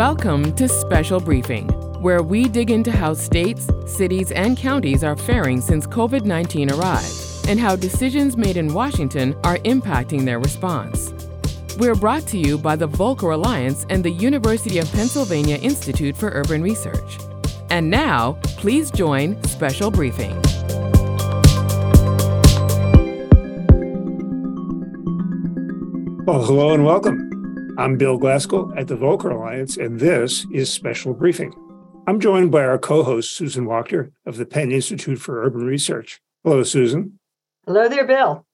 Welcome to Special Briefing, where we dig into how states, cities, and counties are faring since COVID 19 arrived and how decisions made in Washington are impacting their response. We're brought to you by the Volcker Alliance and the University of Pennsylvania Institute for Urban Research. And now, please join Special Briefing. Well, hello and welcome. I'm Bill Glasgall at the Volcker Alliance, and this is Special Briefing. I'm joined by our co host, Susan Wachter of the Penn Institute for Urban Research. Hello, Susan. Hello there, Bill.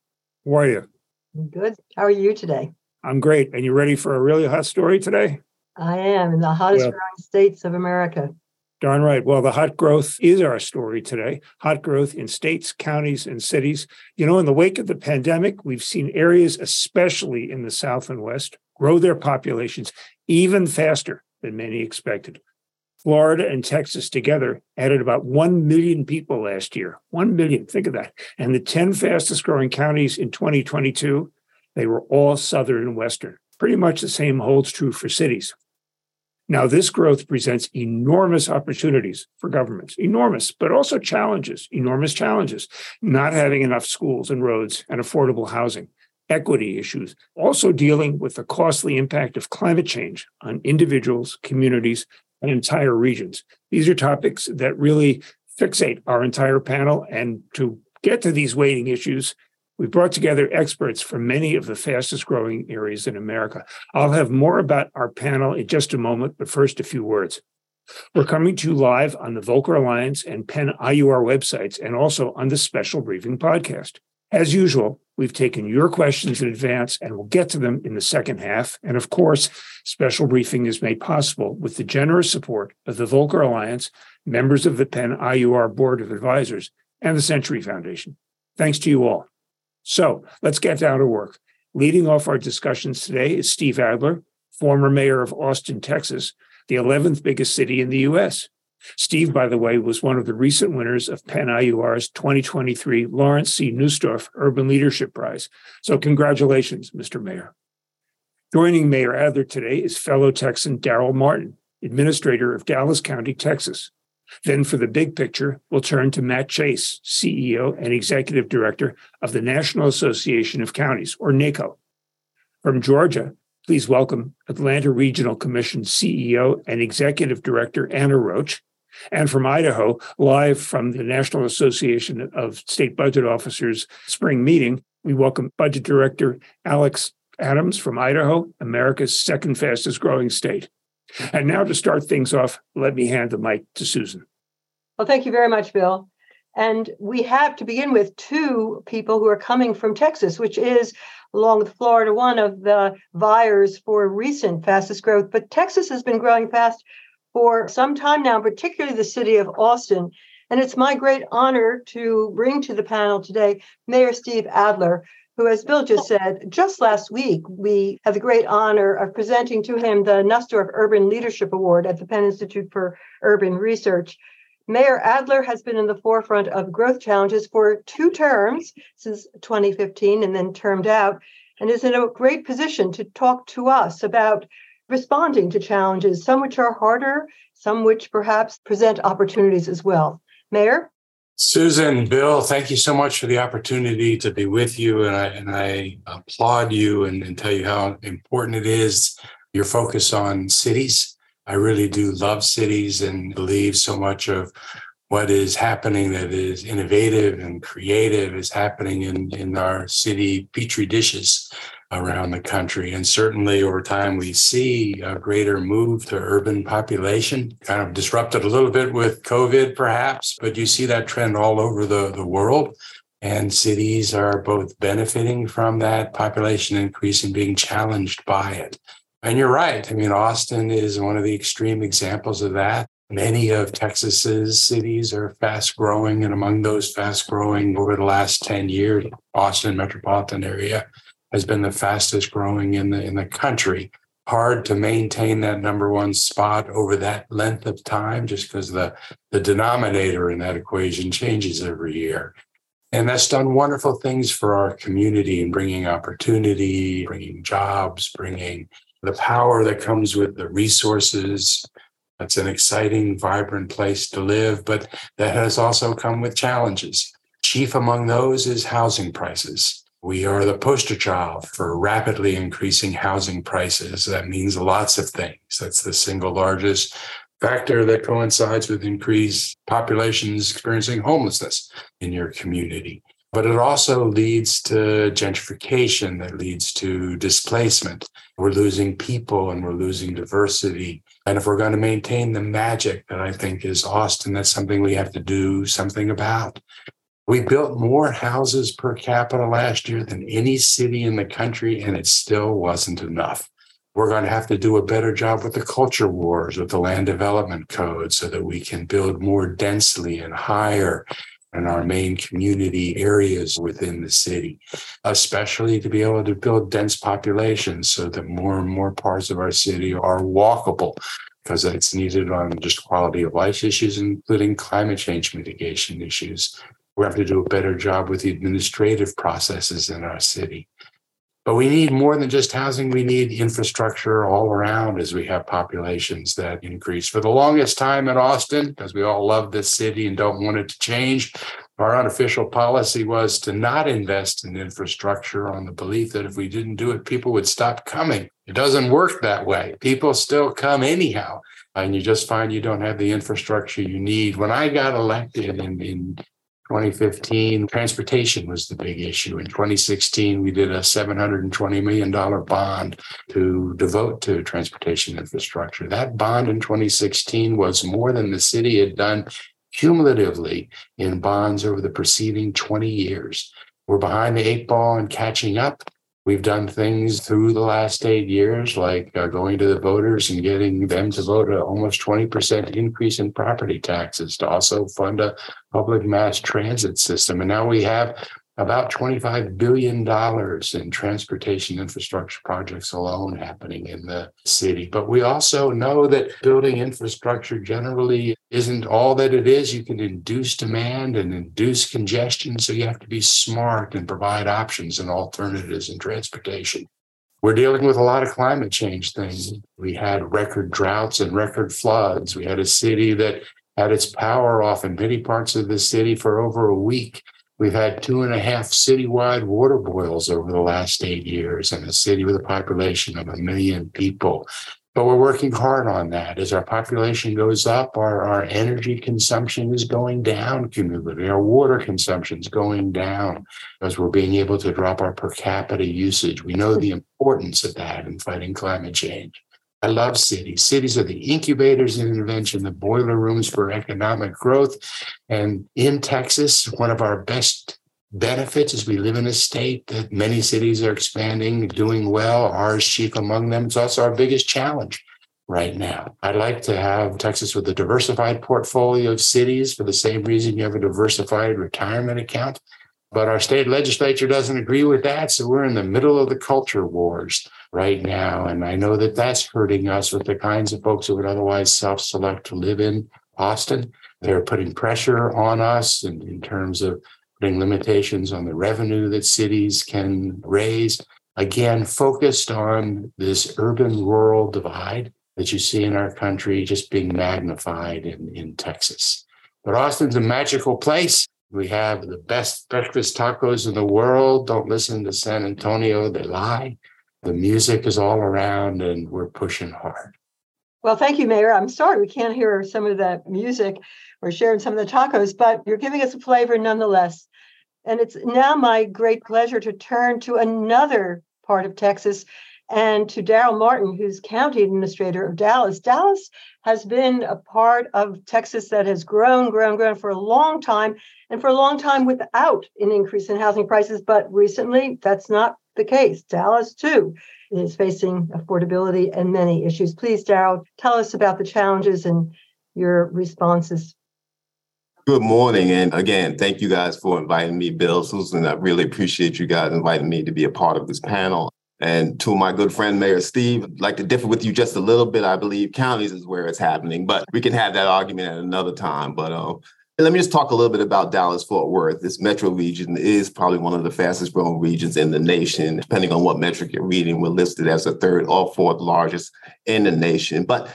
How are you? Good. How are you today? I'm great. And you ready for a really hot story today? I am in the hottest well, growing states of America. Darn right. Well, the hot growth is our story today. Hot growth in states, counties, and cities. You know, in the wake of the pandemic, we've seen areas, especially in the South and West, grow their populations even faster than many expected. Florida and Texas together added about 1 million people last year. 1 million, think of that. And the 10 fastest growing counties in 2022, they were all Southern and Western. Pretty much the same holds true for cities. Now, this growth presents enormous opportunities for governments, enormous, but also challenges, enormous challenges, not having enough schools and roads and affordable housing, equity issues, also dealing with the costly impact of climate change on individuals, communities, and entire regions. These are topics that really fixate our entire panel. And to get to these weighting issues, we brought together experts from many of the fastest growing areas in America. I'll have more about our panel in just a moment, but first, a few words. We're coming to you live on the Volcker Alliance and Penn IUR websites and also on the Special Briefing podcast. As usual, we've taken your questions in advance and we'll get to them in the second half. And of course, Special Briefing is made possible with the generous support of the Volcker Alliance, members of the Penn IUR Board of Advisors, and the Century Foundation. Thanks to you all. So let's get down to work. Leading off our discussions today is Steve Adler, former mayor of Austin, Texas, the 11th biggest city in the U.S. Steve, by the way, was one of the recent winners of Penn IUR's 2023 Lawrence C. Nussdorf Urban Leadership Prize. So, congratulations, Mr. Mayor. Joining Mayor Adler today is fellow Texan Darryl Martin, administrator of Dallas County, Texas. Then, for the big picture, we'll turn to Matt Chase, CEO and Executive Director of the National Association of Counties, or NACO. From Georgia, please welcome Atlanta Regional Commission CEO and Executive Director Anna Roach. And from Idaho, live from the National Association of State Budget Officers spring meeting, we welcome Budget Director Alex Adams from Idaho, America's second fastest growing state. And now to start things off, let me hand the mic to Susan. Well, thank you very much, Bill. And we have to begin with two people who are coming from Texas, which is, along with Florida, one of the vyers for recent fastest growth. But Texas has been growing fast for some time now, particularly the city of Austin. And it's my great honor to bring to the panel today Mayor Steve Adler, who, as Bill just said, just last week, we had the great honor of presenting to him the Nussdorf Urban Leadership Award at the Penn Institute for Urban Research. Mayor Adler has been in the forefront of growth challenges for two terms since 2015 and then termed out, and is in a great position to talk to us about responding to challenges, some which are harder, some which perhaps present opportunities as well. Mayor? Susan, Bill, thank you so much for the opportunity to be with you. And I, and I applaud you and, and tell you how important it is your focus on cities. I really do love cities and believe so much of what is happening that is innovative and creative is happening in, in our city petri dishes around the country. And certainly over time, we see a greater move to urban population, kind of disrupted a little bit with COVID, perhaps, but you see that trend all over the, the world. And cities are both benefiting from that population increase and being challenged by it. And you're right. I mean, Austin is one of the extreme examples of that. Many of Texas's cities are fast growing, and among those fast growing over the last 10 years, Austin metropolitan area has been the fastest growing in the in the country. Hard to maintain that number one spot over that length of time, just because the the denominator in that equation changes every year. And that's done wonderful things for our community in bringing opportunity, bringing jobs, bringing the power that comes with the resources. That's an exciting, vibrant place to live, but that has also come with challenges. Chief among those is housing prices. We are the poster child for rapidly increasing housing prices. That means lots of things. That's the single largest factor that coincides with increased populations experiencing homelessness in your community. But it also leads to gentrification that leads to displacement. We're losing people and we're losing diversity. And if we're going to maintain the magic that I think is Austin, that's something we have to do something about. We built more houses per capita last year than any city in the country, and it still wasn't enough. We're going to have to do a better job with the culture wars, with the land development code, so that we can build more densely and higher in our main community areas within the city, especially to be able to build dense populations so that more and more parts of our city are walkable because it's needed on just quality of life issues, including climate change mitigation issues. We have to do a better job with the administrative processes in our city. But we need more than just housing. We need infrastructure all around as we have populations that increase. For the longest time in Austin, because we all love this city and don't want it to change, our unofficial policy was to not invest in infrastructure on the belief that if we didn't do it, people would stop coming. It doesn't work that way. People still come anyhow. And you just find you don't have the infrastructure you need. When I got elected in, in 2015, transportation was the big issue. In 2016, we did a $720 million bond to devote to transportation infrastructure. That bond in 2016 was more than the city had done cumulatively in bonds over the preceding 20 years. We're behind the eight ball and catching up. We've done things through the last eight years, like uh, going to the voters and getting them to vote an almost 20% increase in property taxes to also fund a public mass transit system. And now we have about $25 billion in transportation infrastructure projects alone happening in the city. But we also know that building infrastructure generally isn't all that it is. You can induce demand and induce congestion. So you have to be smart and provide options and alternatives in transportation. We're dealing with a lot of climate change things. We had record droughts and record floods. We had a city that had its power off in many parts of the city for over a week We've had two and a half citywide water boils over the last eight years in a city with a population of a million people. But we're working hard on that. As our population goes up, our, our energy consumption is going down cumulatively. Our water consumption is going down as we're being able to drop our per capita usage. We know the importance of that in fighting climate change. I love cities. Cities are the incubators of invention, the boiler rooms for economic growth. And in Texas, one of our best benefits as we live in a state that many cities are expanding, doing well, ours chief among them. It's also our biggest challenge right now. I'd like to have Texas with a diversified portfolio of cities for the same reason you have a diversified retirement account. But our state legislature doesn't agree with that. So we're in the middle of the culture wars right now. And I know that that's hurting us with the kinds of folks who would otherwise self select to live in Austin. They're putting pressure on us in, in terms of putting limitations on the revenue that cities can raise. Again, focused on this urban rural divide that you see in our country just being magnified in, in Texas. But Austin's a magical place. We have the best breakfast tacos in the world. Don't listen to San Antonio, they lie. The music is all around and we're pushing hard. Well, thank you, Mayor. I'm sorry we can't hear some of that music or sharing some of the tacos, but you're giving us a flavor nonetheless. And it's now my great pleasure to turn to another part of Texas and to Darryl Martin, who's county administrator of Dallas. Dallas has been a part of Texas that has grown, grown, grown for a long time, and for a long time without an increase in housing prices. But recently, that's not the case. Dallas, too, is facing affordability and many issues. Please, Darryl, tell us about the challenges and your responses. Good morning. And again, thank you guys for inviting me, Bill, Susan. I really appreciate you guys inviting me to be a part of this panel. And to my good friend, Mayor Steve, I'd like to differ with you just a little bit. I believe counties is where it's happening, but we can have that argument at another time. But uh, Let me just talk a little bit about Dallas Fort Worth. This metro region is probably one of the fastest growing regions in the nation. Depending on what metric you're reading, we're listed as the third or fourth largest in the nation. But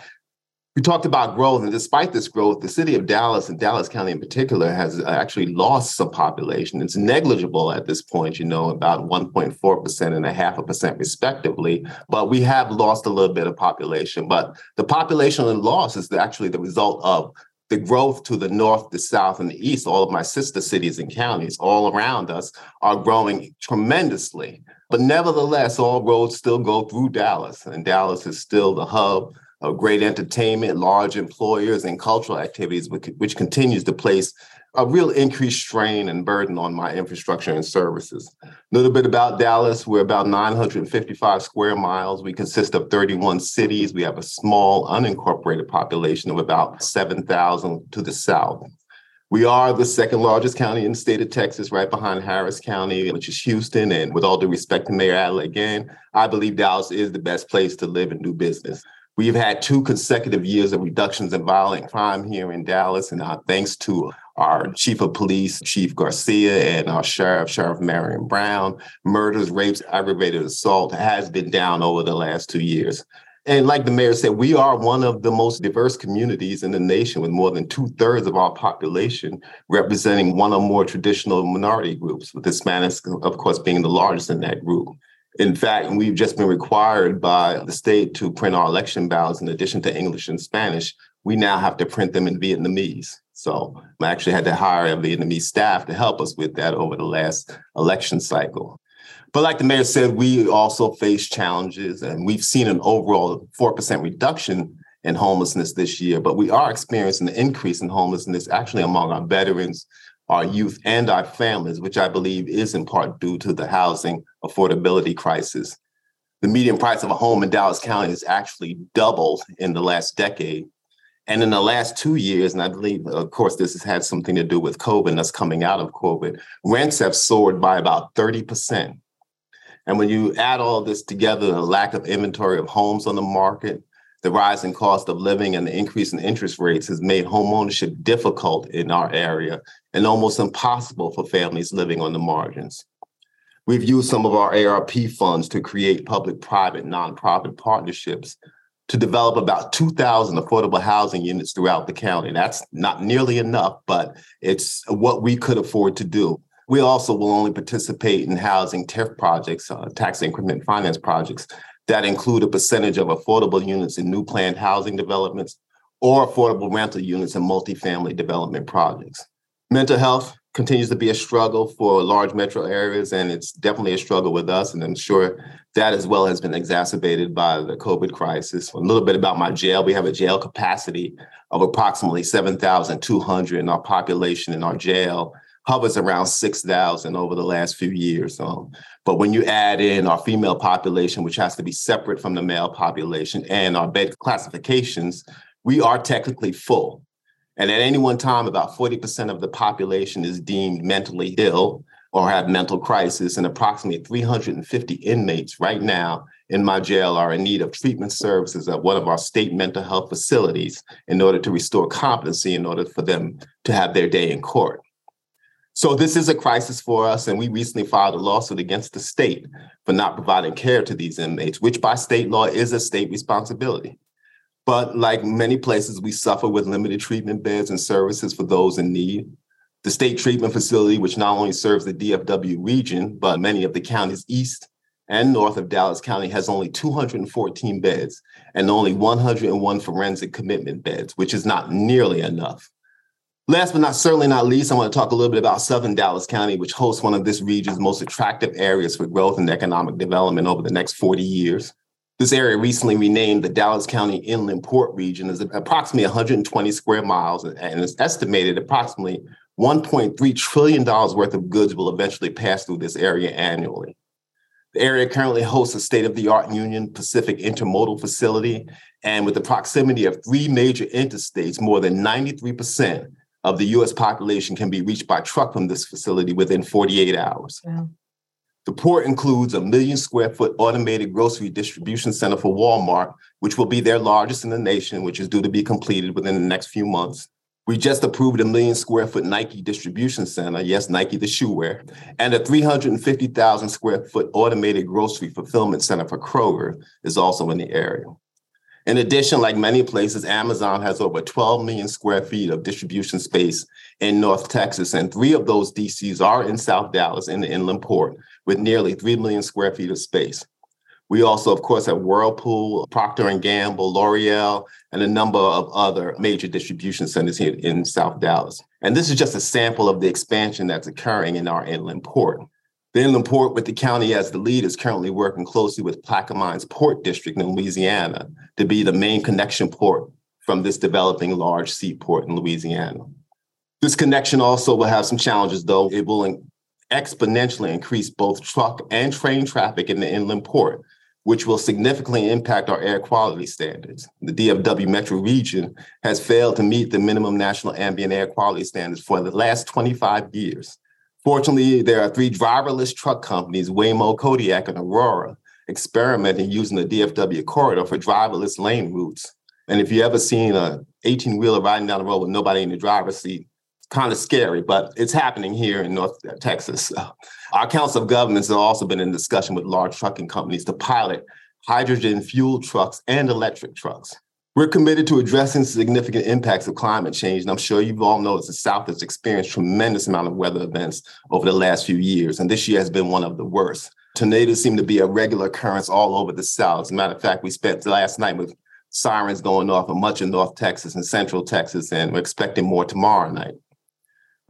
we talked about growth, and despite this growth, the city of Dallas and Dallas County in particular has uh, actually lost some population. It's negligible at this point, you know, about 1.4% and a half a percent respectively. But we have lost a little bit of population. But the population loss is actually the result of the growth to the north, the south, and the east. All of my sister cities and counties all around us are growing tremendously. But nevertheless, all roads still go through Dallas, and Dallas is still the hub great entertainment, large employers, and cultural activities, which, continues to place a real increased strain and burden on my infrastructure and services. A little bit about Dallas. We're about 955 square miles. We consist of 31 cities. We have a small unincorporated population of about 7,000 to the south. We are the second largest county in the state of Texas, right behind Harris County, which is Houston. And with all due respect to Mayor Adler again, I believe Dallas is the best place to live and do business. We've had two consecutive years of reductions in violent crime here in Dallas, and uh, thanks to our chief of police, Chief Garcia, and our sheriff, Sheriff Marian Brown, murders, rapes, aggravated assault has been down over the last two years. And like the mayor said, we are one of the most diverse communities in the nation, with more than two thirds of our population representing one or more traditional minority groups, with Hispanics, of course, being the largest in that group. In fact, we've just been required by the state to print our election ballots in addition to English and Spanish. We now have to print them in Vietnamese. So I actually had to hire a Vietnamese staff to help us with that over the last election cycle. But like the mayor said, we also face challenges and we've seen an overall 4% reduction in homelessness this year, but we are experiencing an increase in homelessness actually among our veterans, our youth, and our families, which I believe is in part due to the housing affordability crisis. The median price of a home in Dallas County has actually doubled in the last decade. And in the last two years, and I believe, of course, this has had something to do with COVID and us coming out of COVID, rents have soared by about 30%. And when you add all this together, the lack of inventory of homes on the market, the rising cost of living and the increase in interest rates has made homeownership difficult in our area and almost impossible for families living on the margins. We've used some of our ARP funds to create public private nonprofit partnerships to develop about 2,000 affordable housing units throughout the county. That's not nearly enough, but it's what we could afford to do. We also will only participate in housing TIF projects, uh, tax increment finance projects, that include a percentage of affordable units in new planned housing developments or affordable rental units in multifamily development projects. Mental health continues to be a struggle for large metro areas, and it's definitely a struggle with us. And I'm sure that as well has been exacerbated by the COVID crisis. A little bit about my jail. We have a jail capacity of approximately 7,200, in our population in our jail hovers around 6,000 over the last few years. Um, but when you add in our female population, which has to be separate from the male population, and our bed classifications, we are technically full. And at any one time, about 40% of the population is deemed mentally ill or have mental crisis, and approximately 350 inmates right now in my jail are in need of treatment services at one of our state mental health facilities in order to restore competency in order for them to have their day in court. So this is a crisis for us, and we recently filed a lawsuit against the state for not providing care to these inmates, which by state law is a state responsibility. But like many places, we suffer with limited treatment beds and services for those in need. The state treatment facility, which not only serves the DFW region, but many of the counties east and north of Dallas County, has only 214 beds and only 101 forensic commitment beds, which is not nearly enough. Last but not certainly not least, I want to talk a little bit about Southern Dallas County, which hosts one of this region's most attractive areas for growth and economic development over the next 40 years. This area recently renamed the Dallas County Inland Port Region is approximately 120 square miles and it's estimated approximately $1.3 trillion worth of goods will eventually pass through this area annually. The area currently hosts a state of the art Union Pacific intermodal facility. And with the proximity of three major interstates, more than 93% of the US population can be reached by truck from this facility within 48 hours. Yeah. The port includes a million square foot automated grocery distribution center for Walmart, which will be their largest in the nation, which is due to be completed within the next few months. We just approved a million square foot Nike distribution center. Yes, Nike, the shoe wear, and a 350,000 square foot automated grocery fulfillment center for Kroger is also in the area. In addition, like many places, Amazon has over 12 million square feet of distribution space in North Texas, and three of those DCs are in South Dallas in the inland port with nearly 3 million square feet of space. We also, of course, have Whirlpool, Procter & Gamble, L'Oreal, and a number of other major distribution centers here in South Dallas. And this is just a sample of the expansion that's occurring in our inland port. The inland port, with the county as the lead, is currently working closely with Plaquemines Port District in Louisiana to be the main connection port from this developing large seaport in Louisiana. This connection also will have some challenges, though. It will exponentially increase both truck and train traffic in the inland port, which will significantly impact our air quality standards. The DFW metro region has failed to meet the minimum national ambient air quality standards for the last 25 years. Fortunately, there are three driverless truck companies, Waymo, Kodiak, and Aurora, experimenting using the DFW corridor for driverless lane routes. And if you ever seen a 18 wheeler riding down the road with nobody in the driver's seat, it's kind of scary, but it's happening here in North Texas. Our Council of Governments have also been in discussion with large trucking companies to pilot hydrogen fuel trucks and electric trucks. We're committed to addressing significant impacts of climate change. And I'm sure you've all noticed the South has experienced tremendous amount of weather events over the last few years. And this year has been one of the worst. Tornadoes seem to be a regular occurrence all over the South. As a matter of fact, we spent last night with sirens going off in much of North Texas and Central Texas, and we're expecting more tomorrow night.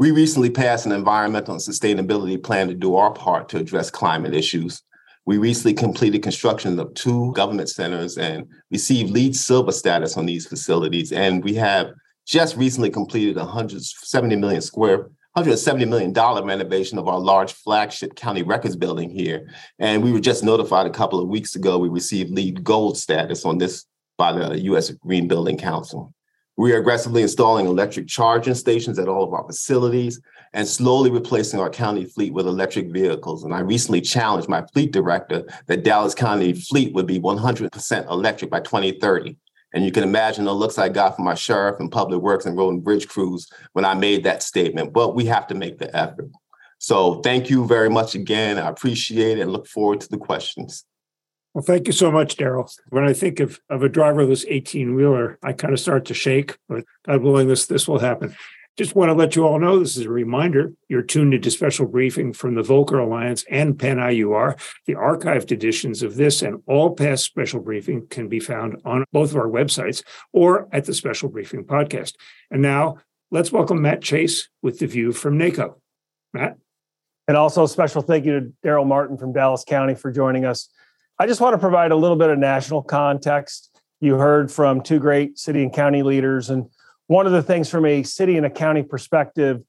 We recently passed an environmental and sustainability plan to do our part to address climate issues. We recently completed construction of two government centers and received LEED silver status on these facilities. And we have just recently completed a 170 million square, $170 million renovation of our large flagship county records building here. And we were just notified a couple of weeks ago, we received LEED gold status on this by the US Green Building Council. We are aggressively installing electric charging stations at all of our facilities and slowly replacing our county fleet with electric vehicles. And I recently challenged my fleet director that Dallas County fleet would be 100% electric by 2030. And you can imagine the looks I got from my sheriff and public works and road and bridge crews when I made that statement. But we have to make the effort. So thank you very much again. I appreciate it and look forward to the questions. Well, thank you so much, Darryl. When I think of, of a driverless 18 wheeler, I kind of start to shake, but God willing, this, this will happen. Just want to let you all know this is a reminder. You're tuned into special briefing from the Volcker Alliance and Penn IUR. The archived editions of this and all past special briefing can be found on both of our websites or at the special briefing podcast. And now let's welcome Matt Chase with the view from NACO. Matt. And also a special thank you to Darryl Martin from Dallas County for joining us. I just want to provide a little bit of national context. You heard from two great city and county leaders. And one of the things from a city and a county perspective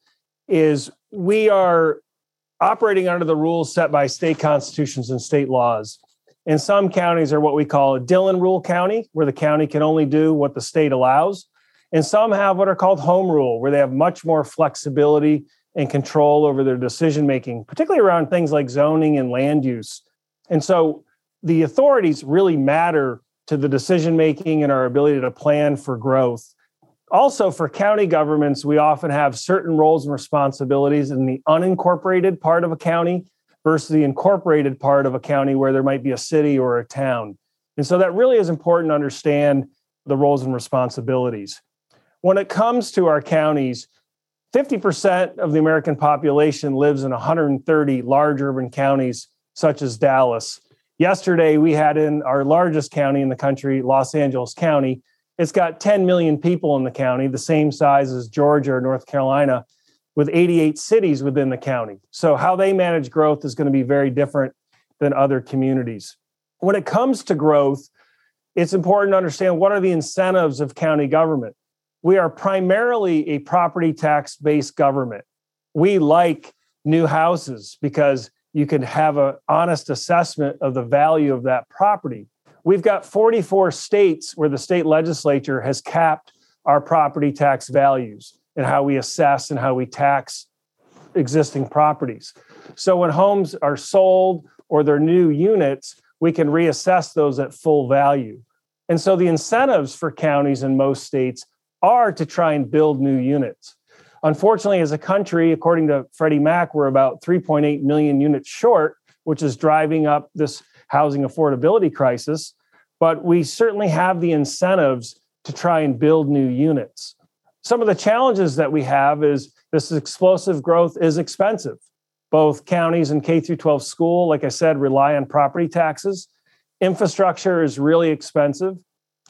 is we are operating under the rules set by state constitutions and state laws. And some counties are what we call a Dillon rule county, where the county can only do what the state allows. And some have what are called home rule, where they have much more flexibility and control over their decision making, particularly around things like zoning and land use. And so the authorities really matter to the decision making and our ability to plan for growth. Also, for county governments, we often have certain roles and responsibilities in the unincorporated part of a county versus the incorporated part of a county where there might be a city or a town. And so that really is important to understand the roles and responsibilities. When it comes to our counties, 50% of the American population lives in 130 large urban counties, such as Dallas. Yesterday, we had in our largest county in the country, Los Angeles County. It's got 10 million people in the county, the same size as Georgia or North Carolina, with 88 cities within the county. So, how they manage growth is going to be very different than other communities. When it comes to growth, it's important to understand what are the incentives of county government. We are primarily a property tax based government. We like new houses because you can have an honest assessment of the value of that property. We've got 44 states where the state legislature has capped our property tax values and how we assess and how we tax existing properties. So when homes are sold or they're new units, we can reassess those at full value. And so the incentives for counties in most states are to try and build new units. Unfortunately, as a country, according to Freddie Mac, we're about 3.8 million units short, which is driving up this housing affordability crisis. But we certainly have the incentives to try and build new units. Some of the challenges that we have is this explosive growth is expensive. Both counties and K through 12 school, like I said, rely on property taxes. Infrastructure is really expensive.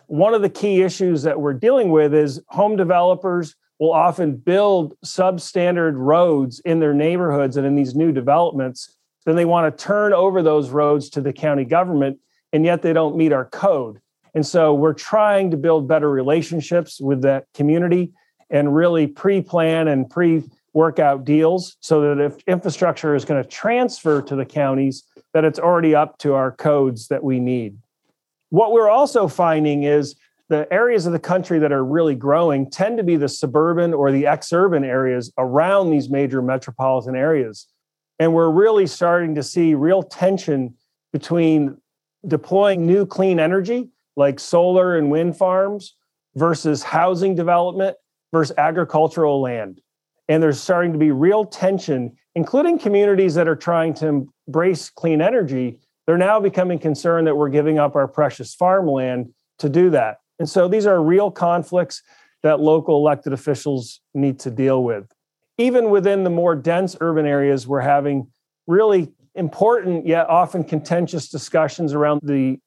One of the key issues that we're dealing with is home developers will often build substandard roads in their neighborhoods and in these new developments. Then they want to turn over those roads to the county government, and yet they don't meet our code. And so we're trying to build better relationships with that community and really pre plan and pre work out deals so that if infrastructure is going to transfer to the counties, that it's already up to our codes that we need. What we're also finding is the areas of the country that are really growing tend to be the suburban or the ex-urban areas around these major metropolitan areas and we're really starting to see real tension between deploying new clean energy like solar and wind farms versus housing development versus agricultural land. And there's starting to be real tension including communities that are trying to embrace clean energy. They're now becoming concerned that we're giving up our precious farmland to do that. And so these are real conflicts that local elected officials need to deal with. Even within the more dense urban areas, we're having really important yet often contentious discussions around the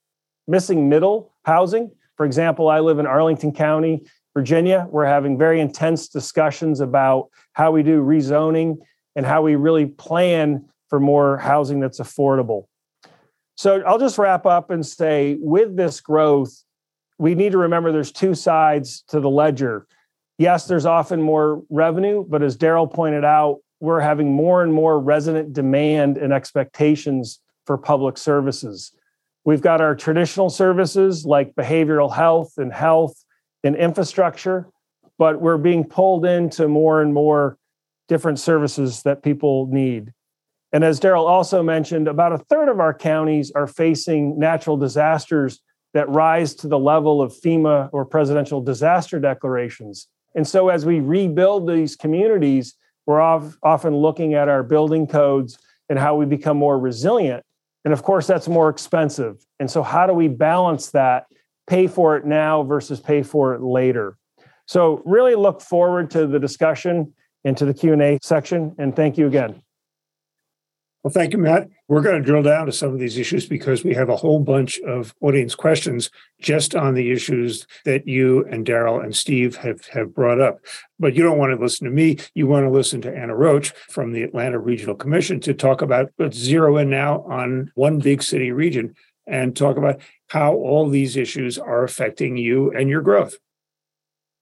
missing middle housing. For example, I live in Arlington County, Virginia. We're having very intense discussions about how we do rezoning and how we really plan for more housing that's affordable. So I'll just wrap up and say with this growth, we need to remember there's two sides to the ledger. Yes, there's often more revenue, but as Darryl pointed out, we're having more and more resident demand and expectations for public services. We've got our traditional services like behavioral health and health and infrastructure, but we're being pulled into more and more different services that people need. And as Darryl also mentioned, about a third of our counties are facing natural disasters that rise to the level of FEMA or presidential disaster declarations. And so, as we rebuild these communities, we're often looking at our building codes and how we become more resilient. And of course, that's more expensive. And so, how do we balance that? Pay for it now versus pay for it later. So, really look forward to the discussion and to the Q&A section. And thank you again. Well, thank you, Matt. We're going to drill down to some of these issues because we have a whole bunch of audience questions just on the issues that you and Darryl and Steve have, have brought up. But you don't want to listen to me. You want to listen to Anna Roach from the Atlanta Regional Commission to talk about, let's zero in now on one big city region and talk about how all these issues are affecting you and your growth.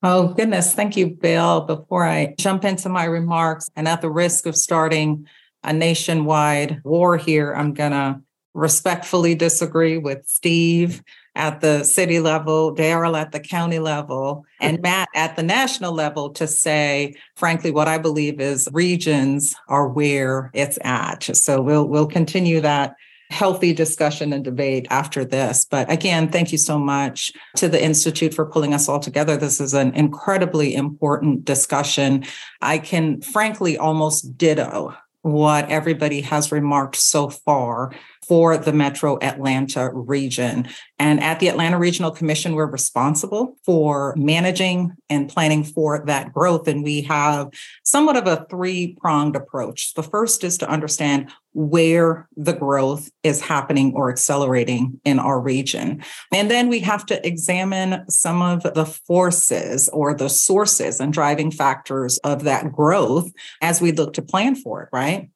Oh, goodness. Thank you, Bill. Before I jump into my remarks, and at the risk of starting a nationwide war here. I'm going to respectfully disagree with Steve at the city level, Darryl at the county level, and Matt at the national level to say, frankly, what I believe is regions are where it's at. So we'll we'll continue that healthy discussion and debate after this. But again, thank you so much to the Institute for pulling us all together. This is an incredibly important discussion. I can frankly almost ditto what everybody has remarked so far for the metro Atlanta region. And at the Atlanta Regional Commission, we're responsible for managing and planning for that growth. And we have somewhat of a three pronged approach. The first is to understand where the growth is happening or accelerating in our region. And then we have to examine some of the forces or the sources and driving factors of that growth as we look to plan for it, right?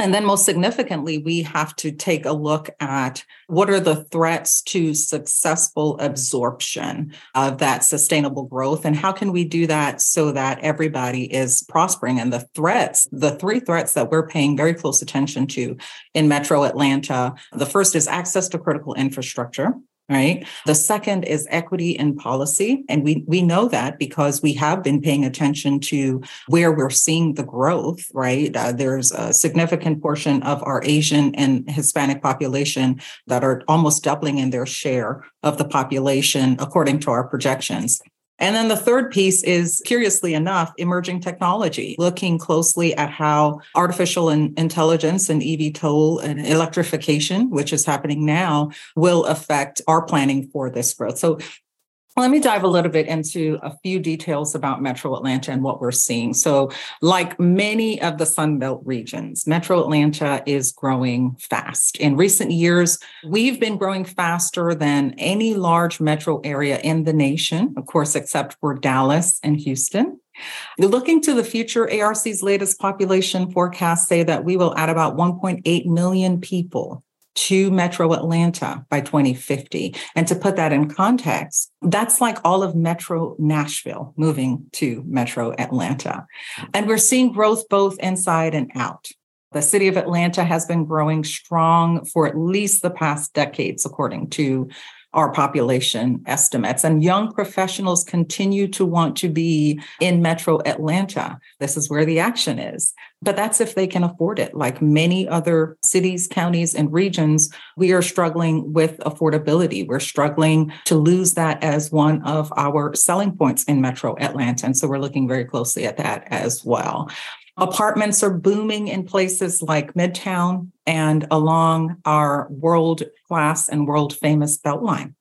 And then, most significantly, we have to take a look at what are the threats to successful absorption of that sustainable growth, and how can we do that so that everybody is prospering? And the threats, the three threats that we're paying very close attention to in Metro Atlanta the first is access to critical infrastructure right? The second is equity in policy. And we, we know that because we have been paying attention to where we're seeing the growth, right? Uh, there's a significant portion of our Asian and Hispanic population that are almost doubling in their share of the population, according to our projections. And then the third piece is, curiously enough, emerging technology, looking closely at how artificial intelligence and eVTOL and electrification, which is happening now, will affect our planning for this growth. So let me dive a little bit into a few details about Metro Atlanta and what we're seeing. So, like many of the Sunbelt regions, Metro Atlanta is growing fast. In recent years, we've been growing faster than any large metro area in the nation, of course, except for Dallas and Houston. Looking to the future, ARC's latest population forecasts say that we will add about 1.8 million people to Metro Atlanta by 2050. And to put that in context, that's like all of Metro Nashville moving to Metro Atlanta. And we're seeing growth both inside and out. The city of Atlanta has been growing strong for at least the past decades, according to our population estimates. And young professionals continue to want to be in metro Atlanta. This is where the action is. But that's if they can afford it. Like many other cities, counties, and regions, we are struggling with affordability. We're struggling to lose that as one of our selling points in metro Atlanta. And so we're looking very closely at that as well. Apartments are booming in places like Midtown and along our world class and world famous Beltline.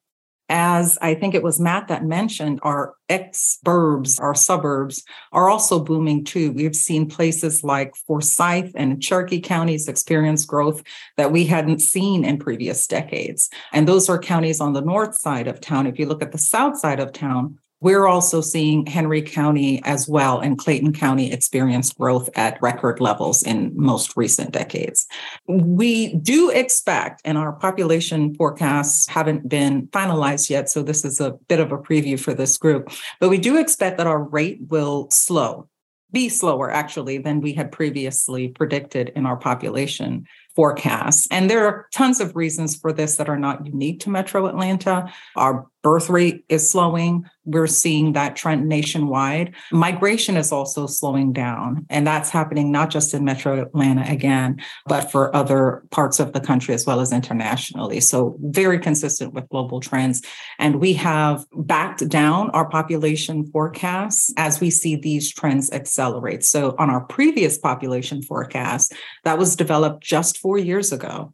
As I think it was Matt that mentioned, our ex burbs, our suburbs, are also booming too. We've seen places like Forsyth and Cherokee counties experience growth that we hadn't seen in previous decades. And those are counties on the north side of town. If you look at the south side of town, we're also seeing Henry County as well and Clayton County experience growth at record levels in most recent decades. We do expect, and our population forecasts haven't been finalized yet, so this is a bit of a preview for this group, but we do expect that our rate will slow be slower actually than we had previously predicted in our population forecasts. And there are tons of reasons for this that are not unique to Metro Atlanta. Our birth rate is slowing. We're seeing that trend nationwide. Migration is also slowing down. And that's happening not just in Metro Atlanta again, but for other parts of the country as well as internationally. So, very consistent with global trends. And we have backed down our population forecasts as we see these trends accelerate. So, on our previous population forecast that was developed just four years ago,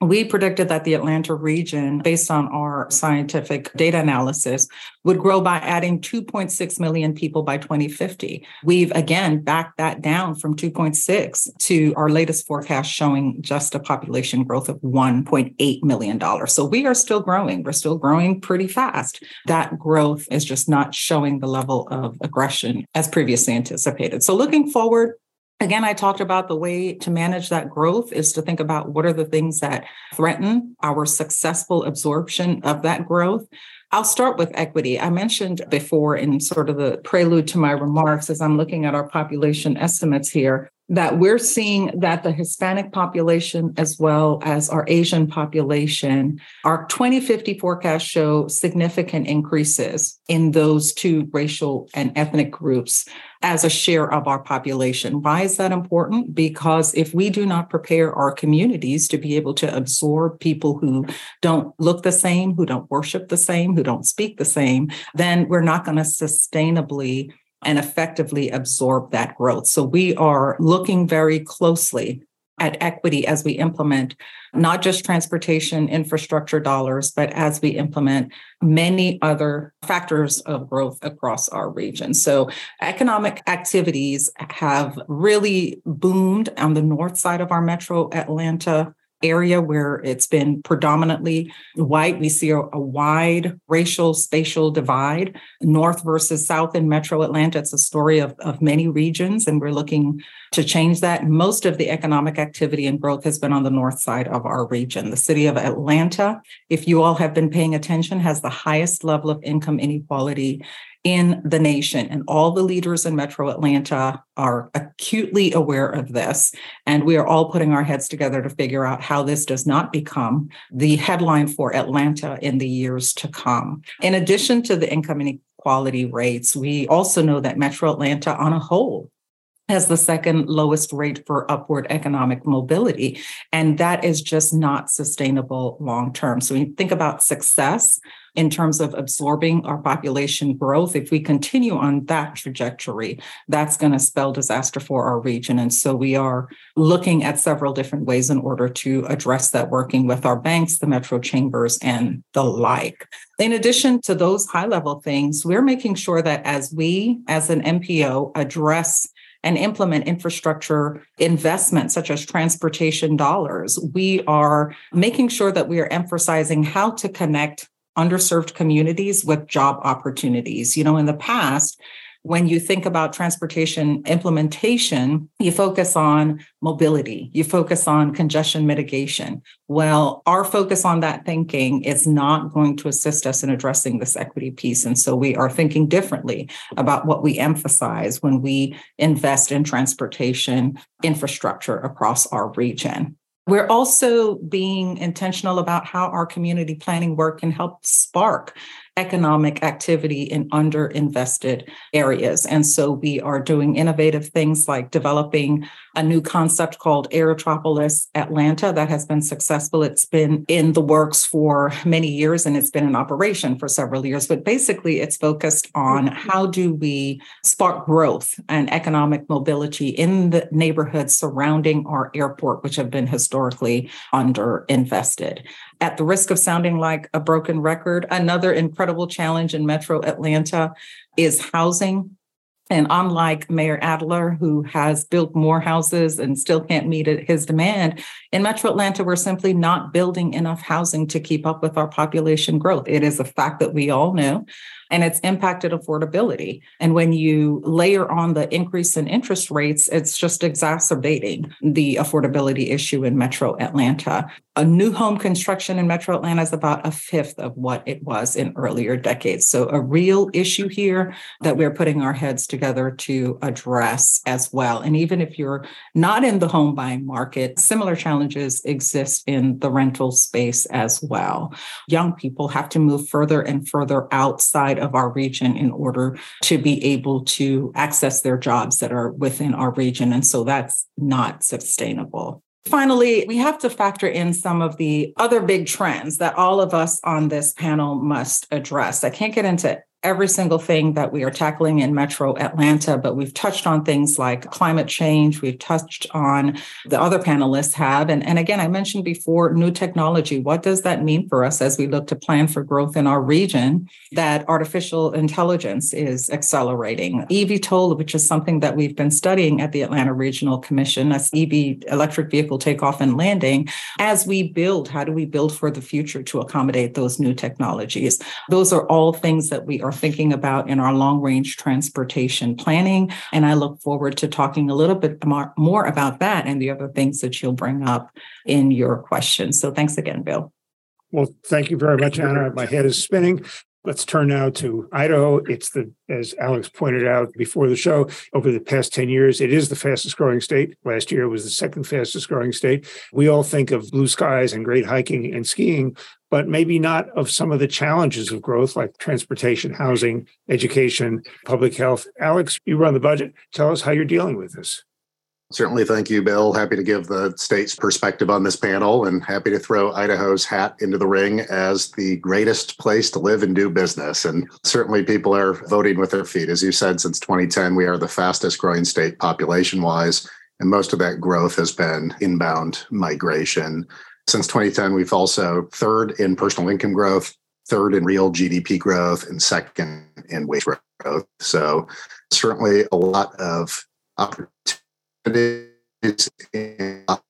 we predicted that the Atlanta region, based on our scientific data analysis, would grow by adding 2.6 million people by 2050. We've again backed that down from 2.6 to our latest forecast showing just a population growth of $1.8 million. So we are still growing. We're still growing pretty fast. That growth is just not showing the level of aggression as previously anticipated. So looking forward, Again, I talked about the way to manage that growth is to think about what are the things that threaten our successful absorption of that growth. I'll start with equity. I mentioned before in sort of the prelude to my remarks as I'm looking at our population estimates here that we're seeing that the Hispanic population as well as our Asian population, our 2050 forecasts show significant increases in those two racial and ethnic groups as a share of our population. Why is that important? Because if we do not prepare our communities to be able to absorb people who don't look the same, who don't worship the same, who don't speak the same, then we're not going to sustainably and effectively absorb that growth. So we are looking very closely at equity as we implement not just transportation infrastructure dollars, but as we implement many other factors of growth across our region. So, economic activities have really boomed on the north side of our metro Atlanta area where it's been predominantly white. We see a, a, wide racial spatial divide, north versus south in metro Atlanta. It's a story of, of many regions, and we're looking to change that. Most of the economic activity and growth has been on the north side of our region. The city of Atlanta, if you all have been paying attention, has the highest level of income inequality in the nation. And all the leaders in Metro Atlanta are acutely aware of this. And we are all putting our heads together to figure out how this does not become the headline for Atlanta in the years to come. In addition to the income inequality rates, we also know that Metro Atlanta on a whole has the second lowest rate for upward economic mobility. And that is just not sustainable long term. So you think about success, in terms of absorbing our population growth. If we continue on that trajectory, that's going to spell disaster for our region. And so we are looking at several different ways in order to address that, working with our banks, the metro chambers, and the like. In addition to those high level things, we're making sure that as we, as an MPO, address and implement infrastructure investments such as transportation dollars, we are making sure that we are emphasizing how to connect underserved communities with job opportunities. You know, in the past, when you think about transportation implementation, you focus on mobility, you focus on congestion mitigation. Well, our focus on that thinking is not going to assist us in addressing this equity piece. And so we are thinking differently about what we emphasize when we invest in transportation infrastructure across our region. We're also being intentional about how our community planning work can help spark economic activity in underinvested areas. And so we are doing innovative things like developing a new concept called Aerotropolis Atlanta that has been successful. It's been in the works for many years and it's been in operation for several years. But basically, it's focused on mm-hmm. how do we spark growth and economic mobility in the neighborhoods surrounding our airport, which have been historically underinvested at the risk of sounding like a broken record, another incredible challenge in Metro Atlanta is housing. And unlike Mayor Adler, who has built more houses and still can't meet his demand, in Metro Atlanta, we're simply not building enough housing to keep up with our population growth. It is a fact that we all know and it's impacted affordability. And when you layer on the increase in interest rates, it's just exacerbating the affordability issue in Metro Atlanta. A new home construction in Metro Atlanta is about a fifth of what it was in earlier decades. So, a real issue here that we're putting our heads together to address as well. And even if you're not in the home buying market, similar challenges exist in the rental space as well. Young people have to move further and further outside outside of our region in order to be able to access their jobs that are within our region. And so that's not sustainable. Finally, we have to factor in some of the other big trends that all of us on this panel must address. I can't get into every single thing that we are tackling in Metro Atlanta, but we've touched on things like climate change. We've touched on the other panelists have. And, and again, I mentioned before new technology. What does that mean for us as we look to plan for growth in our region? That artificial intelligence is accelerating. eVTOL, which is something that we've been studying at the Atlanta Regional Commission, that's EV electric vehicle takeoff and landing. As we build, how do we build for the future to accommodate those new technologies? Those are all things that we are are thinking about in our long range transportation planning. And I look forward to talking a little bit more, more about that and the other things that you'll bring up in your questions. So thanks again, Bill. Well, thank you very much, Anna. My head is spinning. Let's turn now to Idaho. It's the, as Alex pointed out before the show, over the past 10 years, it is the fastest growing state. Last year it was the second fastest growing state. We all think of blue skies and great hiking and skiing, but maybe not of some of the challenges of growth like transportation, housing, education, public health. Alex, you run the budget. Tell us how you're dealing with this. Certainly. Thank you, Bill. Happy to give the state's perspective on this panel and happy to throw Idaho's hat into the ring as the greatest place to live and do business. And certainly people are voting with their feet. As you said, since 2010, we are the fastest growing state population wise. And most of that growth has been inbound migration. Since 2010, we've also third in personal income growth, third in real GDP growth, and second in wage growth. So certainly a lot of opportunity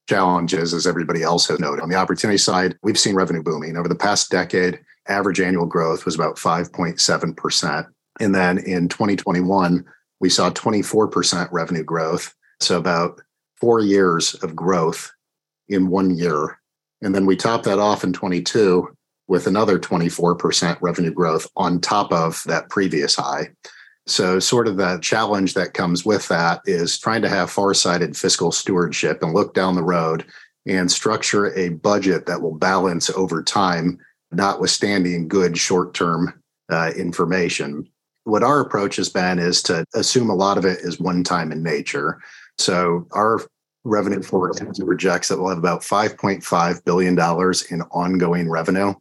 challenges, as everybody else has noted. On the opportunity side, we've seen revenue booming. Over the past decade, average annual growth was about 5.7%. And then in 2021, we saw 24% revenue growth. So about four years of growth in one year. And then we top that off in 22 with another 24% revenue growth on top of that previous high. So, sort of the challenge that comes with that is trying to have far-sighted fiscal stewardship and look down the road and structure a budget that will balance over time, notwithstanding good short-term uh, information. What our approach has been is to assume a lot of it is one-time in nature. So, our revenue forecast projects that we'll have about $5.5 billion in ongoing revenue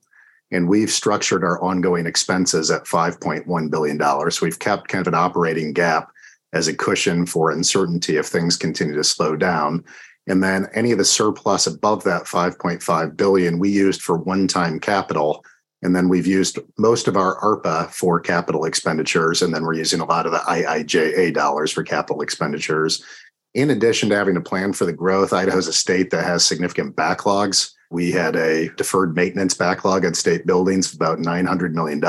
And we've structured our ongoing expenses at $5.1 billion. So we've kept kind of an operating gap as a cushion for uncertainty if things continue to slow down. And then any of the surplus above that 5.5 billion we used for one-time capital. And then we've used most of our ARPA for capital expenditures. And then we're using a lot of the IIJA dollars for capital expenditures. In addition to having a plan for the growth, Idaho's a state that has significant backlogs. We had a deferred maintenance backlog at state buildings of about $900 million.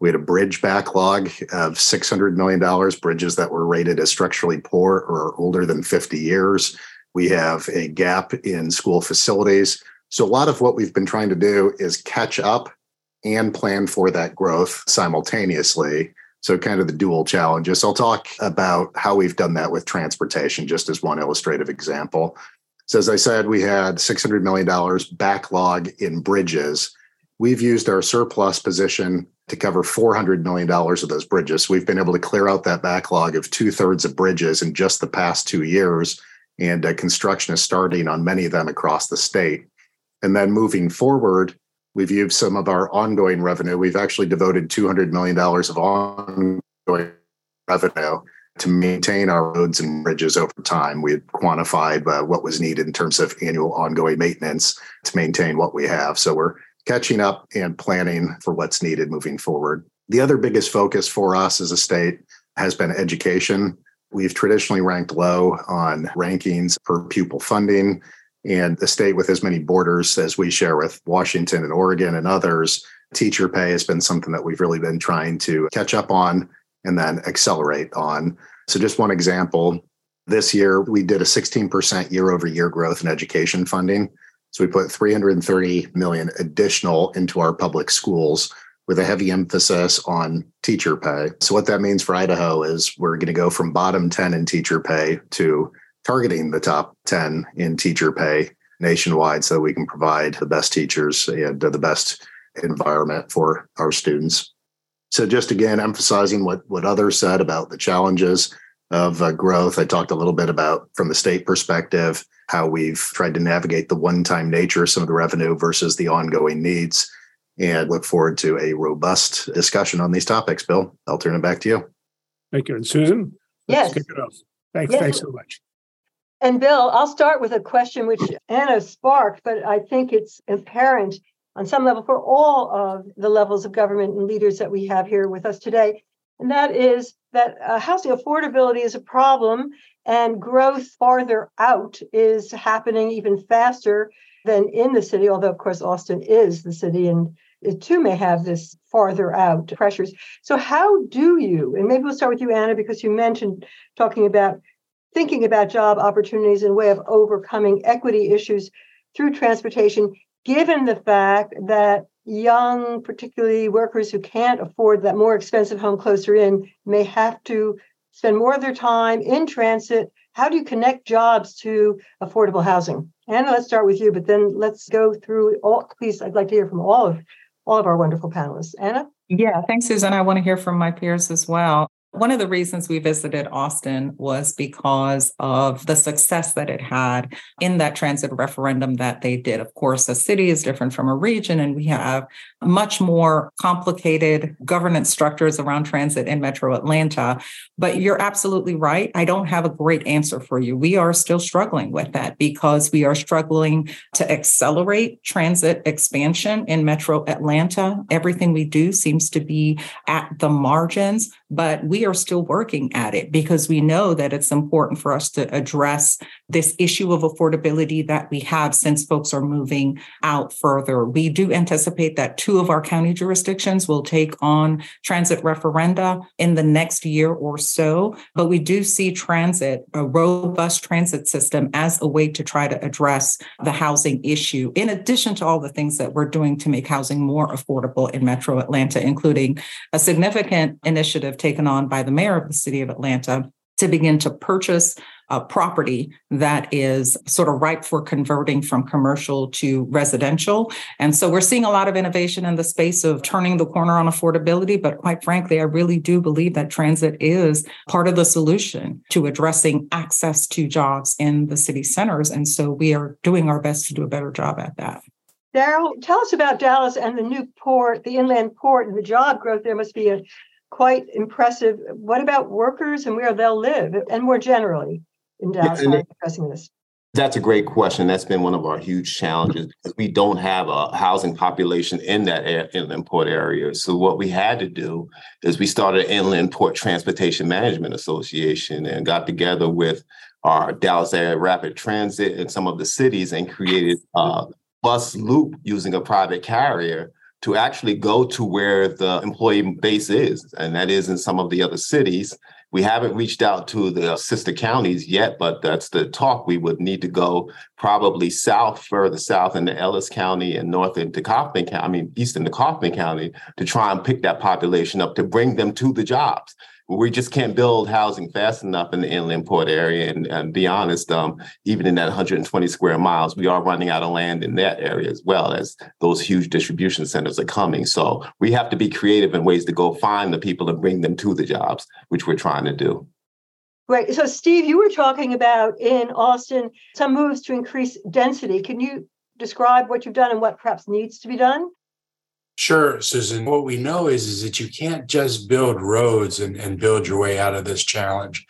We had a bridge backlog of $600 million, bridges that were rated as structurally poor or older than 50 years. We have a gap in school facilities. So, a lot of what we've been trying to do is catch up and plan for that growth simultaneously. So, kind of the dual challenges. I'll talk about how we've done that with transportation, just as one illustrative example. So, as I said, we had $600 million backlog in bridges. We've used our surplus position to cover $400 million of those bridges. We've been able to clear out that backlog of two thirds of bridges in just the past two years. And uh, construction is starting on many of them across the state. And then moving forward, we've used some of our ongoing revenue. We've actually devoted $200 million of ongoing revenue to maintain our roads and bridges over time. We had quantified uh, what was needed in terms of annual ongoing maintenance to maintain what we have. So we're catching up and planning for what's needed moving forward. The other biggest focus for us as a state has been education. We've traditionally ranked low on rankings for pupil funding. And the state with as many borders as we share with Washington and Oregon and others, teacher pay has been something that we've really been trying to catch up on and then accelerate on. So, just one example this year, we did a 16% year over year growth in education funding. So, we put 330 million additional into our public schools with a heavy emphasis on teacher pay. So, what that means for Idaho is we're going to go from bottom 10 in teacher pay to targeting the top 10 in teacher pay nationwide so we can provide the best teachers and the best environment for our students. So, just again, emphasizing what, what others said about the challenges of uh, growth. I talked a little bit about from the state perspective how we've tried to navigate the one time nature of some of the revenue versus the ongoing needs. And look forward to a robust discussion on these topics. Bill, I'll turn it back to you. Thank you. And Susan? Yes. kick it off. Thanks, yes. thanks so much. And Bill, I'll start with a question which Anna sparked, but I think it's apparent on some level for all of the levels of government and leaders that we have here with us today. And that is that uh, housing affordability is a problem and growth farther out is happening even faster than in the city, although, of course, Austin is the city and it too may have this farther out pressures. So, how do you, and maybe we'll start with you, Anna, because you mentioned talking about thinking about job opportunities and a way of overcoming equity issues through transportation, given the fact that young, particularly workers who can't afford that more expensive home closer in, may have to spend more of their time in transit. How do you connect jobs to affordable housing? Anna, let's start with you, but then let's go through all. Please, I'd like to hear from all of all of our wonderful panelists. Anna? Yeah, thanks, Susan. I want to hear from my peers as well. One of the reasons we visited Austin was because of the success that it had in that transit referendum that they did. Of course, a city is different from a region, and we have much more complicated governance structures around transit in Metro Atlanta. But you're absolutely right. I don't have a great answer for you. We are still struggling with that because we are struggling to accelerate transit expansion in Metro Atlanta. Everything we do seems to be at the margins, but we are still working at it because we know that it's important for us to address this issue of affordability that we have since folks are moving out further. We do anticipate that two of our county jurisdictions will take on transit referenda in the next year or so, but we do see transit, a robust transit system, as a way to try to address the housing issue, in addition to all the things that we're doing to make housing more affordable in Metro Atlanta, including a significant initiative taken on by the mayor of the city of Atlanta to begin to purchase a property that is sort of ripe for converting from commercial to residential. And so we're seeing a lot of innovation in the space of turning the corner on affordability. But quite frankly, I really do believe that transit is part of the solution to addressing access to jobs in the city centers. And so we are doing our best to do a better job at that. Darryl, tell us about Dallas and the new port, the inland port, and the job growth. There must be a quite impressive. What about workers and where they'll live, and more generally in Dallas? Yeah, addressing this. That's a great question. That's been one of our huge challenges because we don't have a housing population in that inland port area. So what we had to do is we started an Inland Port Transportation Management Association and got together with our Dallas Area Rapid Transit and some of the cities and created a bus loop using a private carrier to actually go to where the employee base is, and that is in some of the other cities we haven't reached out to the sister counties yet, but that's the talk. We would need to go probably south, further south into Ellis County and north into Kaufman County, I mean, east into Kaufman County to try and pick that population up to bring them to the jobs we just can't build housing fast enough in the inland port area. And, and be honest, um, even in that 120 square miles, we are running out of land in that area as well as those huge distribution centers are coming. So we have to be creative in ways to go find the people and bring them to the jobs, which we're trying to do. Right. So, Steve, you were talking about in Austin some moves to increase density. Can you describe what you've done and what perhaps needs to be done? Sure, Susan. What we know is, is that you can't just build roads and, and build your way out of this challenge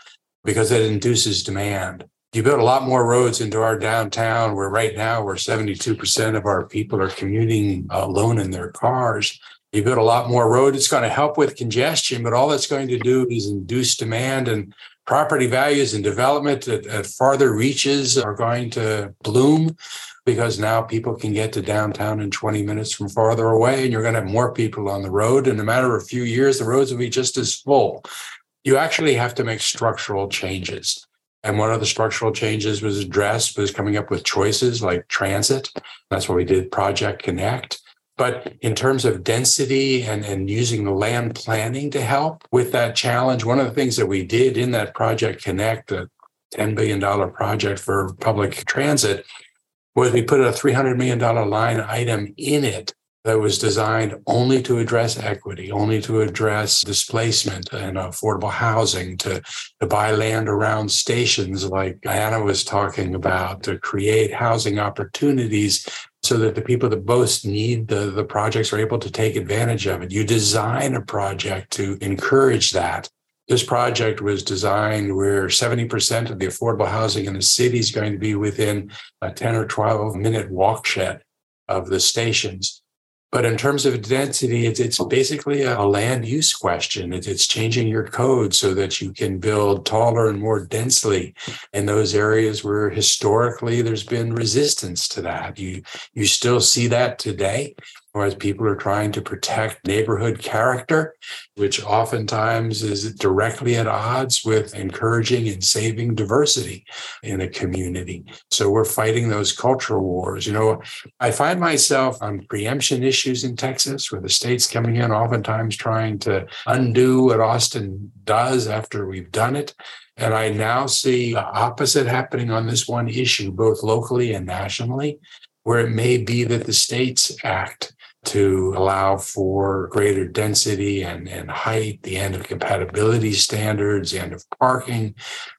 because that induces demand. You build a lot more roads into our downtown where right now where 72% of our people are commuting uh, alone in their cars. You build a lot more road, it's going to help with congestion, but all that's going to do is induce demand and property values and development at, at farther reaches are going to bloom because now people can get to downtown in 20 minutes from farther away and you're going to have more people on the road. In a matter of a few years, the roads will be just as full. You actually have to make structural changes. And one of the structural changes was addressed was coming up with choices like transit. That's what we did Project Connect. But in terms of density and, and using land planning to help with that challenge, one of the things that we did in that Project Connect, a $10 billion project for public transit, was we put a $300 million line item in it that was designed only to address equity, only to address displacement and affordable housing, to, to buy land around stations like Diana was talking about, to create housing opportunities so that the people that most need the, the projects are able to take advantage of it. You design a project to encourage that this project was designed where 70% of the affordable housing in the city is going to be within a 10 or 12 minute walk shed of the stations. But in terms of density, it's, it's basically a land use question. It's, it's changing your code so that you can build taller and more densely in those areas where historically there's been resistance to that. You, you still see that today as people are trying to protect neighborhood character, which oftentimes is directly at odds with encouraging and saving diversity in a community. So we're fighting those cultural wars. You know, I find myself on preemption issues in Texas where the state's coming in, oftentimes trying to undo what Austin does after we've done it. And I now see the opposite happening on this one issue, both locally and nationally, where it may be that the states act to allow for greater density and, and height, the end of compatibility standards, the end of parking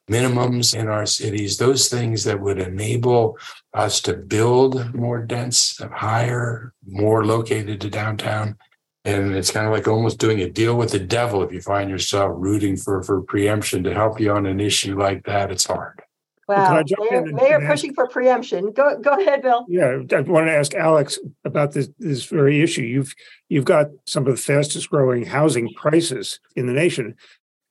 minimums in our cities, those things that would enable us to build more dense, higher, more located to downtown. And it's kind of like almost doing a deal with the devil if you find yourself rooting for, for preemption to help you on an issue like that. It's hard. Wow, they're, they are pushing for preemption. Go go ahead, Bill. Yeah, I want to ask Alex about this this very issue. You've you've got some of the fastest growing housing prices in the nation.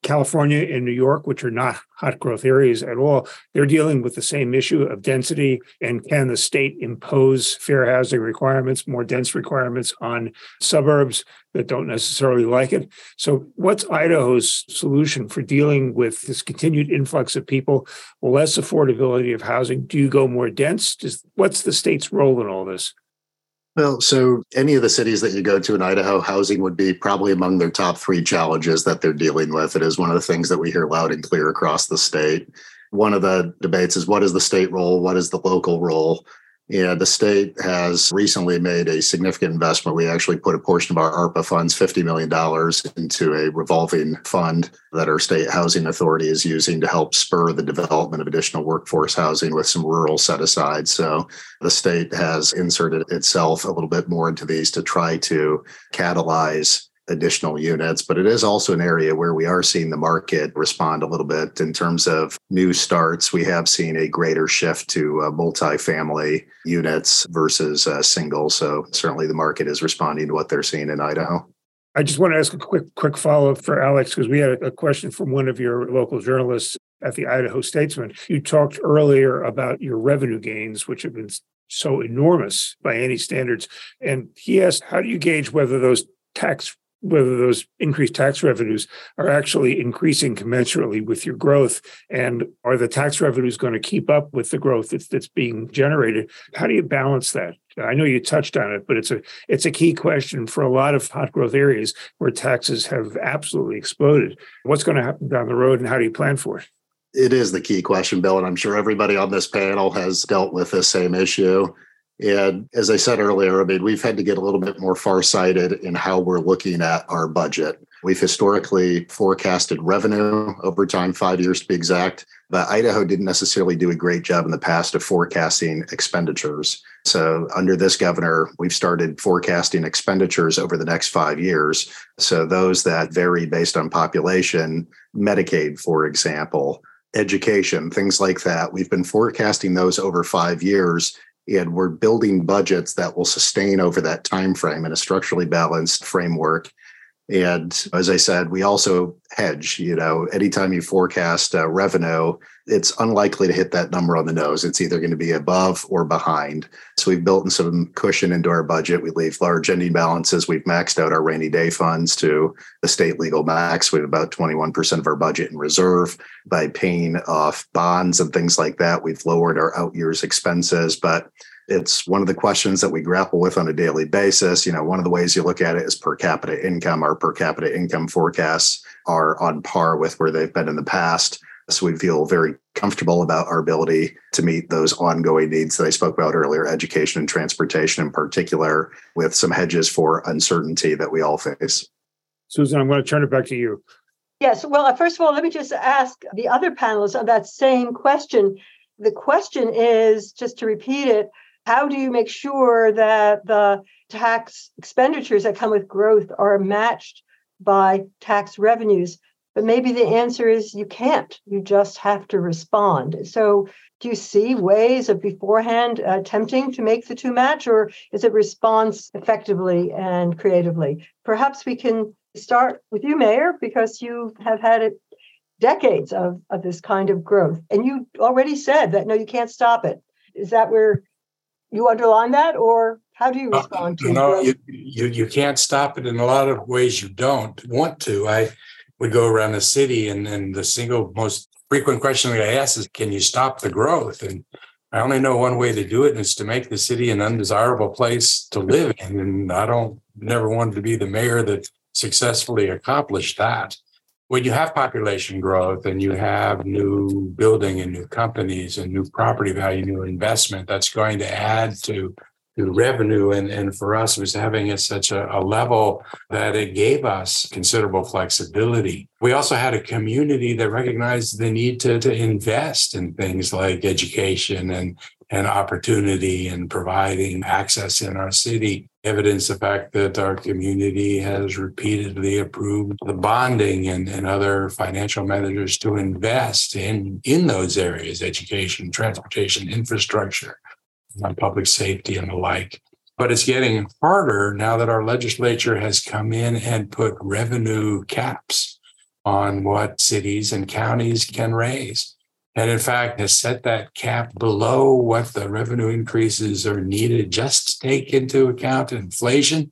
California and New York, which are not hot growth areas at all, they're dealing with the same issue of density. And can the state impose fair housing requirements, more dense requirements on suburbs that don't necessarily like it? So, what's Idaho's solution for dealing with this continued influx of people, less affordability of housing? Do you go more dense? What's the state's role in all this? Well, so any of the cities that you go to in Idaho, housing would be probably among their top three challenges that they're dealing with. It is one of the things that we hear loud and clear across the state. One of the debates is what is the state role? What is the local role? Yeah, the state has recently made a significant investment. We actually put a portion of our ARPA funds, $50 million, into a revolving fund that our state housing authority is using to help spur the development of additional workforce housing with some rural set aside. So the state has inserted itself a little bit more into these to try to catalyze additional units, but it is also an area where we are seeing the market respond a little bit in terms of new starts. We have seen a greater shift to uh, multi-family units versus uh, single. So certainly the market is responding to what they're seeing in Idaho. I just want to ask a quick quick follow up for Alex because we had a question from one of your local journalists at the Idaho Statesman. You talked earlier about your revenue gains, which have been so enormous by any standards, and he asked, "How do you gauge whether those tax whether those increased tax revenues are actually increasing commensurately with your growth and are the tax revenues going to keep up with the growth that's, that's being generated? How do you balance that? I know you touched on it but it's a it's a key question for a lot of hot growth areas where taxes have absolutely exploded. What's going to happen down the road and how do you plan for it? It is the key question bill and i'm sure everybody on this panel has dealt with the same issue and as I said earlier, I mean, we've had to get a little bit more farsighted in how we're looking at our budget. We've historically forecasted revenue over time, five years to be exact, but Idaho didn't necessarily do a great job in the past of forecasting expenditures. So, under this governor, we've started forecasting expenditures over the next five years. So, those that vary based on population, Medicaid, for example, education, things like that. We've been forecasting those over five years and we're building budgets that will sustain over that time frame in a structurally balanced framework and as I said, we also hedge. You know, anytime you forecast uh, revenue, it's unlikely to hit that number on the nose. It's either going to be above or behind. So we've built in some cushion into our budget. We leave large ending balances. We've maxed out our rainy day funds to the state legal max. We have about 21% of our budget in reserve by paying off bonds and things like that. We've lowered our out years expenses, but it's one of the questions that we grapple with on a daily basis. You know, one of the ways you look at it is per capita income. Our per capita income forecasts are on par with where they've been in the past. So we feel very comfortable about our ability to meet those ongoing needs that I spoke about earlier, education and transportation in particular, with some hedges for uncertainty that we all face. Susan, I'm going to turn it back to you. Yes. Well, uh, first of all, let me just ask the other panelists on that same question. The question is just to repeat it how do you make sure that the tax expenditures that come with growth are matched by tax revenues? But maybe the answer is you can't. You just have to respond. So, do you see ways of beforehand uh, attempting to make the two match, or is it response effectively and creatively? Perhaps we can start with you, Mayor, because you have had it decades of, of this kind of growth. And you already said that no, you can't stop it. Is that where you underline that, or how do you respond uh, to? No, you, you you can't stop it. In a lot of ways, you don't want to. I would go around the city, and and the single most frequent question I ask is, "Can you stop the growth?" And I only know one way to do it, and it's to make the city an undesirable place to live in. And I don't never wanted to be the mayor that successfully accomplished that when you have population growth and you have new building and new companies and new property value, new investment, that's going to add to, to revenue. And, and for us, was having it such a, a level that it gave us considerable flexibility. We also had a community that recognized the need to, to invest in things like education and and opportunity and providing access in our city. Evidence the fact that our community has repeatedly approved the bonding and, and other financial measures to invest in, in those areas, education, transportation, infrastructure, public safety, and the like. But it's getting harder now that our legislature has come in and put revenue caps on what cities and counties can raise and in fact has set that cap below what the revenue increases are needed just to take into account inflation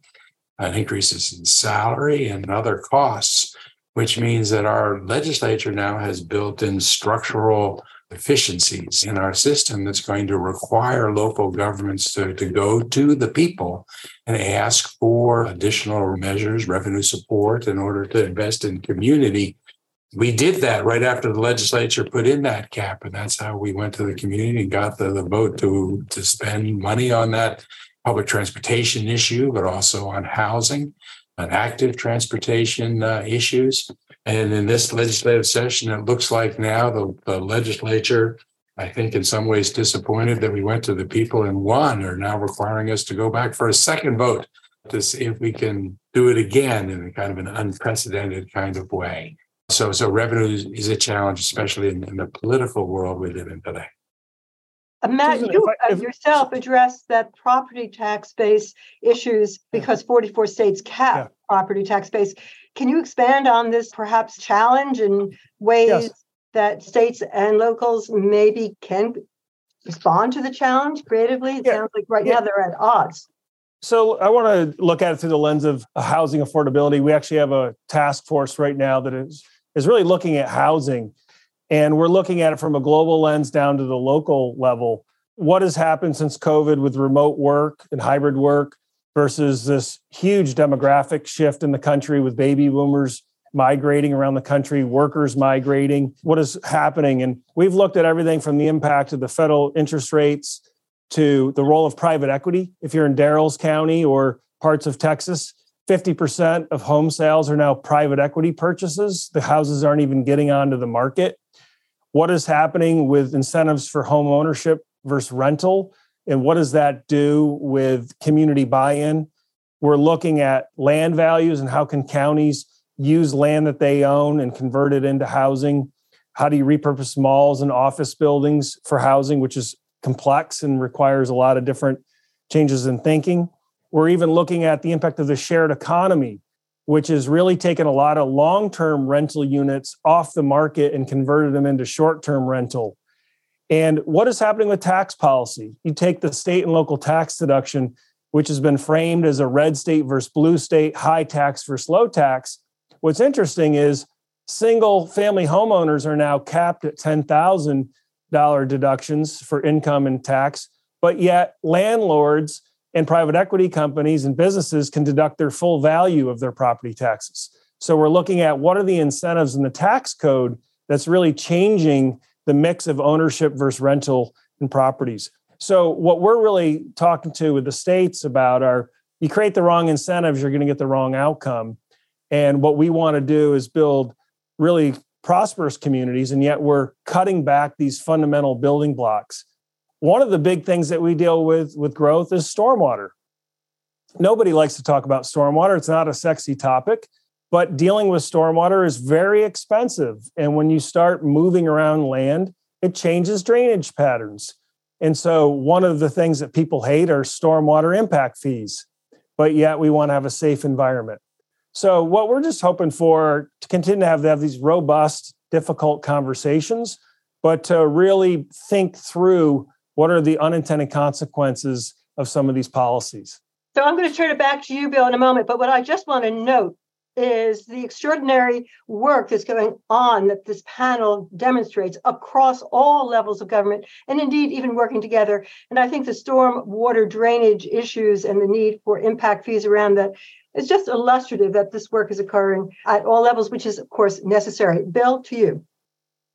and increases in salary and other costs, which means that our legislature now has built in structural efficiencies in our system that's going to require local governments to, to go to the people and ask for additional measures, revenue support in order to invest in community we did that right after the legislature put in that cap. And that's how we went to the community and got the, the vote to, to spend money on that public transportation issue, but also on housing and active transportation uh, issues. And in this legislative session, it looks like now the, the legislature, I think in some ways disappointed that we went to the people and won, are now requiring us to go back for a second vote to see if we can do it again in a kind of an unprecedented kind of way. So, so revenue is a challenge, especially in, in the political world we live in today. Matt, Susan, you I- if- yourself addressed that property tax base issues because 44 states cap Yeah. property tax base. Can you expand on this perhaps challenge and ways Yes. that states and locals maybe can respond to the challenge creatively? It Yeah. sounds like right Yeah. now they're at odds. So I want to look at it through the lens of housing affordability. We actually have a task force right now that is is really looking at housing, and we're looking at it from a global lens down to the local level. What has happened since COVID with remote work and hybrid work versus this huge demographic shift in the country with baby boomers migrating around the country, workers migrating? What is happening? And we've looked at everything from the impact of the federal interest rates to the role of private equity. If you're in Dallas County or parts of Texas, 50% of home sales are now private equity purchases. The houses aren't even getting onto the market. What is happening with incentives for home ownership versus rental? And what does that do with community buy in? We're looking at land values and how can counties use land that they own and convert it into housing? How do you repurpose malls and office buildings for housing, which is complex and requires a lot of different changes in thinking. We're even looking at the impact of the shared economy, which has really taken a lot of long term rental units off the market and converted them into short term rental. And what is happening with tax policy? You take the state and local tax deduction, which has been framed as a red state versus blue state, high tax versus low tax. What's interesting is single family homeowners are now capped at $10,000 deductions for income and tax, but yet landlords and private equity companies and businesses can deduct their full value of their property taxes. So we're looking at what are the incentives in the tax code that's really changing the mix of ownership versus rental in properties. So what we're really talking to with the states about are you create the wrong incentives, you're going to get the wrong outcome. And what we want to do is build really prosperous communities, and yet we're cutting back these fundamental building blocks. One of the big things that we deal with with growth is stormwater. Nobody likes to talk about stormwater. It's not a sexy topic, but dealing with stormwater is very expensive. And when you start moving around land, it changes drainage patterns. And so, one of the things that people hate are stormwater impact fees, but yet we want to have a safe environment. So, what we're just hoping for to continue to have, to have these robust, difficult conversations, but to really think through what are the unintended consequences of some of these policies. So I'm going to turn it back to you, Bill, in a moment. But what I just want to note is the extraordinary work that's going on that this panel demonstrates across all levels of government and indeed even working together. And I think the storm water drainage issues and the need for impact fees around that is just illustrative that this work is occurring at all levels, which is, of course, necessary. Bill, to you.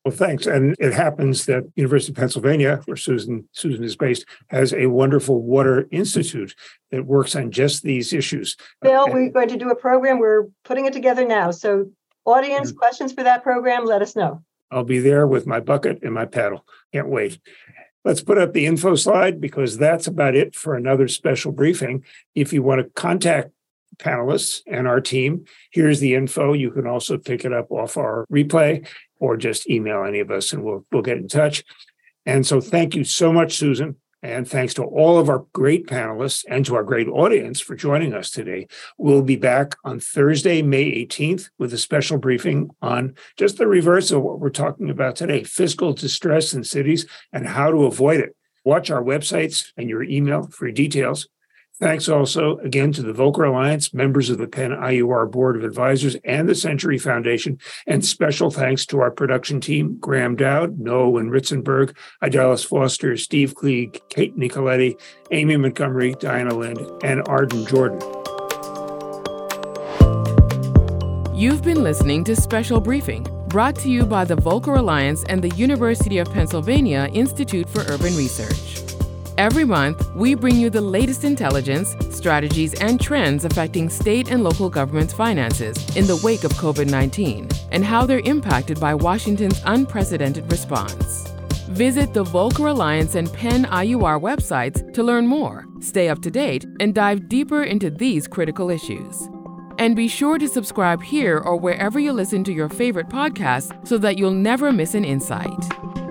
Well, thanks. And it happens that University of Pennsylvania, where Susan Susan is based, has a wonderful water institute that works on just these issues. Bill, And we're going to do a program. We're putting it together now. So, audience, mm-hmm. questions for that program, let us know. I'll be there with my bucket and my paddle. Can't wait. Let's put up the info slide because that's about it for another special briefing. If you want to contact panelists and our team, here's the info. You can also pick it up off our replay or just email any of us and we'll we'll get in touch. And so thank you so much, Susan. And thanks to all of our great panelists and to our great audience for joining us today. We'll be back on Thursday, May 18th, with a special briefing on just the reverse of what we're talking about today fiscal distress in cities and how to avoid it. Watch our websites and your email for details. Thanks also again to the Volcker Alliance, members of the Penn IUR Board of Advisors, and the Century Foundation. And special thanks to our production team Graham Dowd, Noah and Ritzenberg, Idalis Foster, Steve Klieg, Kate Nicoletti, Amy Montgomery, Diana Lind, and Arden Jordan. You've been listening to Special Briefing, brought to you by the Volcker Alliance and the University of Pennsylvania Institute for Urban Research. Every month, we bring you the latest intelligence, strategies, and trends affecting state and local governments' finances in the wake of COVID 19 and how they're impacted by Washington's unprecedented response. Visit the Volcker Alliance and Penn IUR websites to learn more, stay up to date, and dive deeper into these critical issues. And be sure to subscribe here or wherever you listen to your favorite podcasts so that you'll never miss an insight.